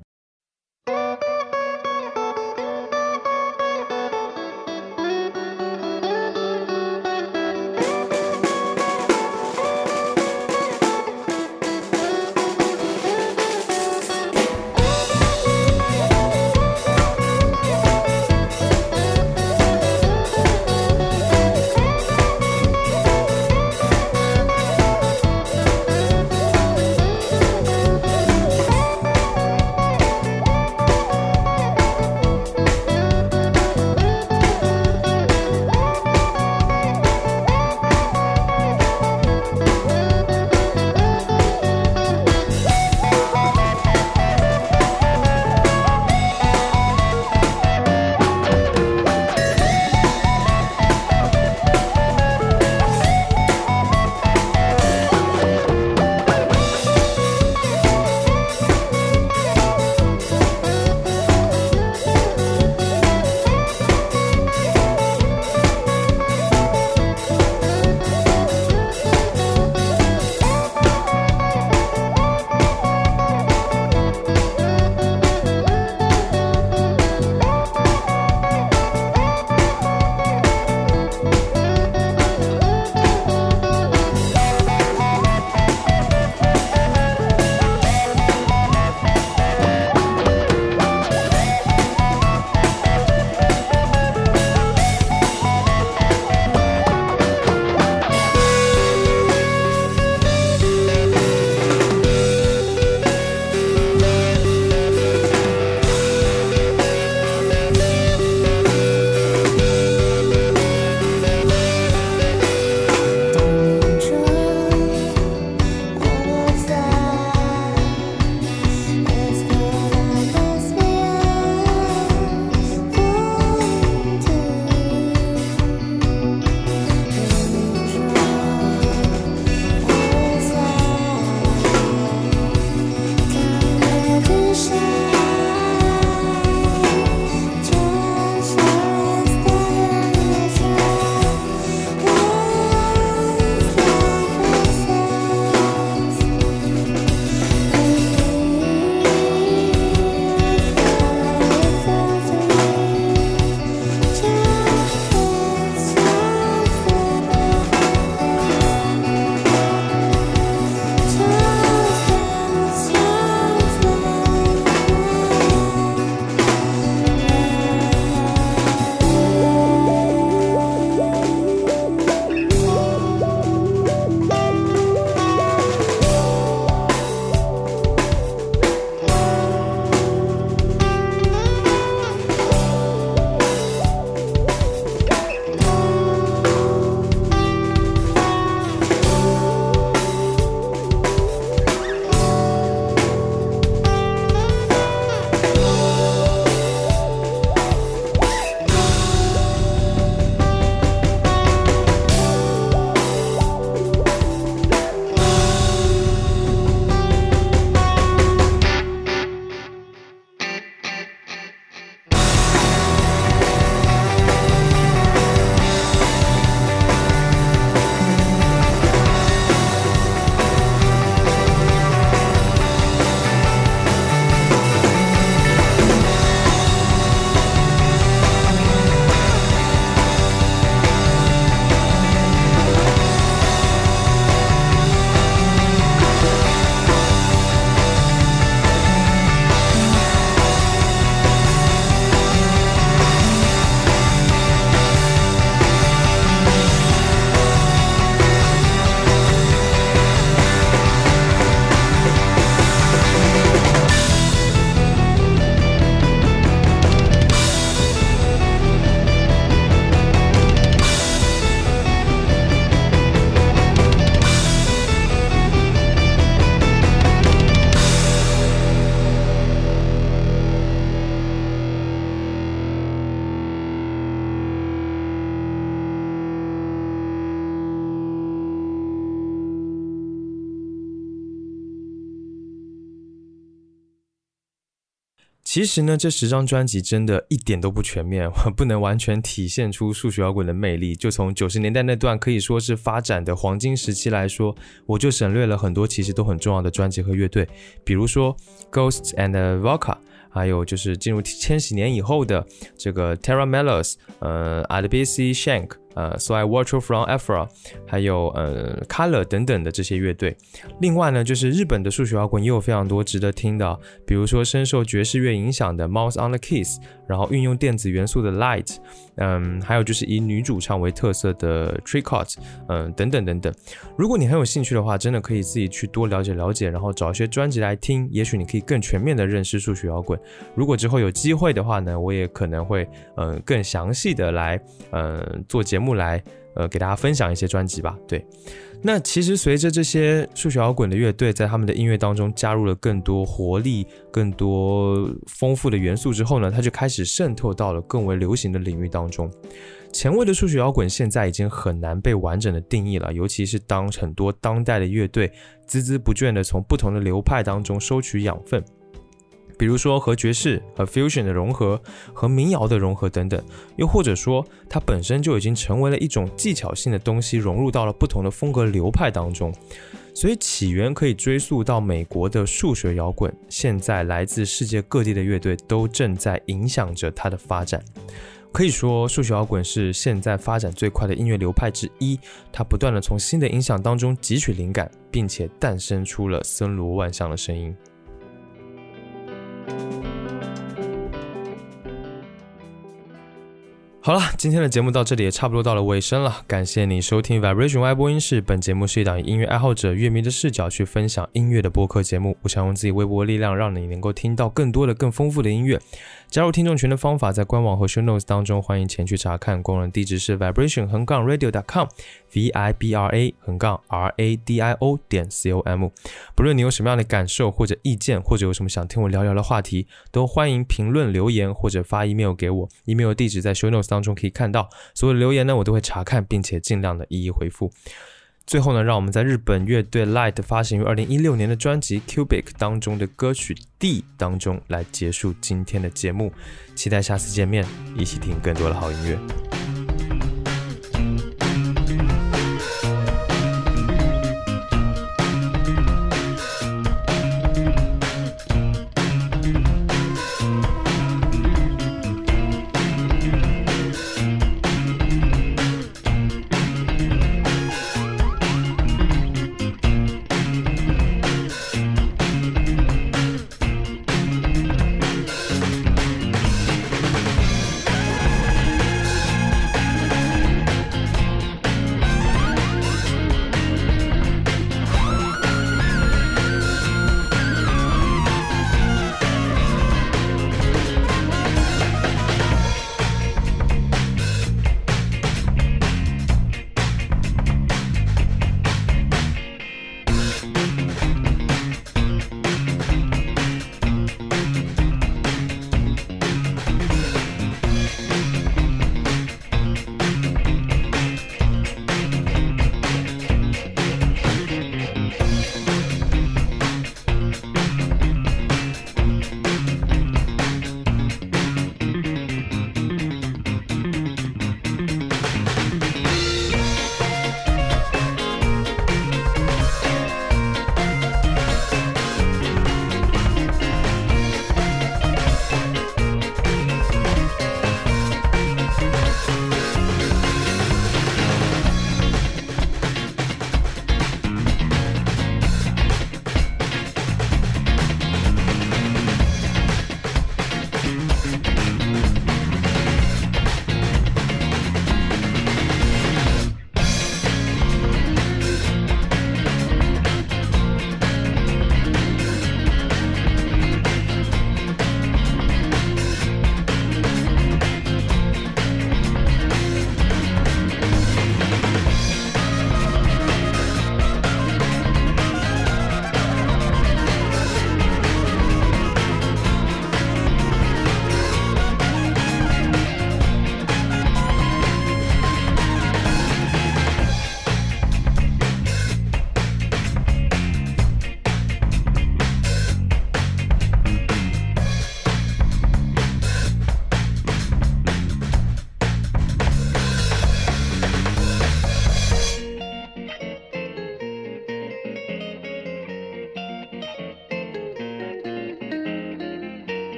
其实呢，这十张专辑真的一点都不全面，不能完全体现出数学摇滚的魅力。就从九十年代那段可以说是发展的黄金时期来说，我就省略了很多其实都很重要的专辑和乐队，比如说 Ghosts and Vodka。还有就是进入千禧年以后的这个 Terra Melos，呃，Adbc Shank，呃，So I Watch You From e f r a 还有呃，Color 等等的这些乐队。另外呢，就是日本的数学摇滚也有非常多值得听的，比如说深受爵士乐影响的 Mouse on the Keys，然后运用电子元素的 Light，嗯，还有就是以女主唱为特色的 Tricot，嗯，等等等等。如果你很有兴趣的话，真的可以自己去多了解了解，然后找一些专辑来听，也许你可以更全面的认识数学摇滚。如果之后有机会的话呢，我也可能会嗯更详细的来嗯做节目来呃给大家分享一些专辑吧。对，那其实随着这些数学摇滚的乐队在他们的音乐当中加入了更多活力、更多丰富的元素之后呢，它就开始渗透到了更为流行的领域当中。前卫的数学摇滚现在已经很难被完整的定义了，尤其是当很多当代的乐队孜孜不倦的从不同的流派当中收取养分。比如说和爵士和 fusion 的融合，和民谣的融合等等，又或者说它本身就已经成为了一种技巧性的东西，融入到了不同的风格流派当中。所以起源可以追溯到美国的数学摇滚，现在来自世界各地的乐队都正在影响着它的发展。可以说，数学摇滚是现在发展最快的音乐流派之一，它不断的从新的影响当中汲取灵感，并且诞生出了森罗万象的声音。好了，今天的节目到这里也差不多到了尾声了。感谢你收听 Vibration Y 播音室。本节目是一档音乐爱好者、乐迷的视角去分享音乐的播客节目。我想用自己微薄的力量，让你能够听到更多的、更丰富的音乐。加入听众群的方法在官网和 Show Notes 当中，欢迎前去查看。官网地址是 Vibration 横杠 Radio.com，V I B R A 横杠 R A D I O 点 C O M。不论你有什么样的感受或者意见，或者有什么想听我聊聊的话题，都欢迎评论留言或者发 email 给我。email 地址在 Show Notes。当中可以看到所有的留言呢，我都会查看，并且尽量的一一回复。最后呢，让我们在日本乐队 Light 发行于二零一六年的专辑 Cubic 当中的歌曲 D 当中来结束今天的节目。期待下次见面，一起听更多的好音乐。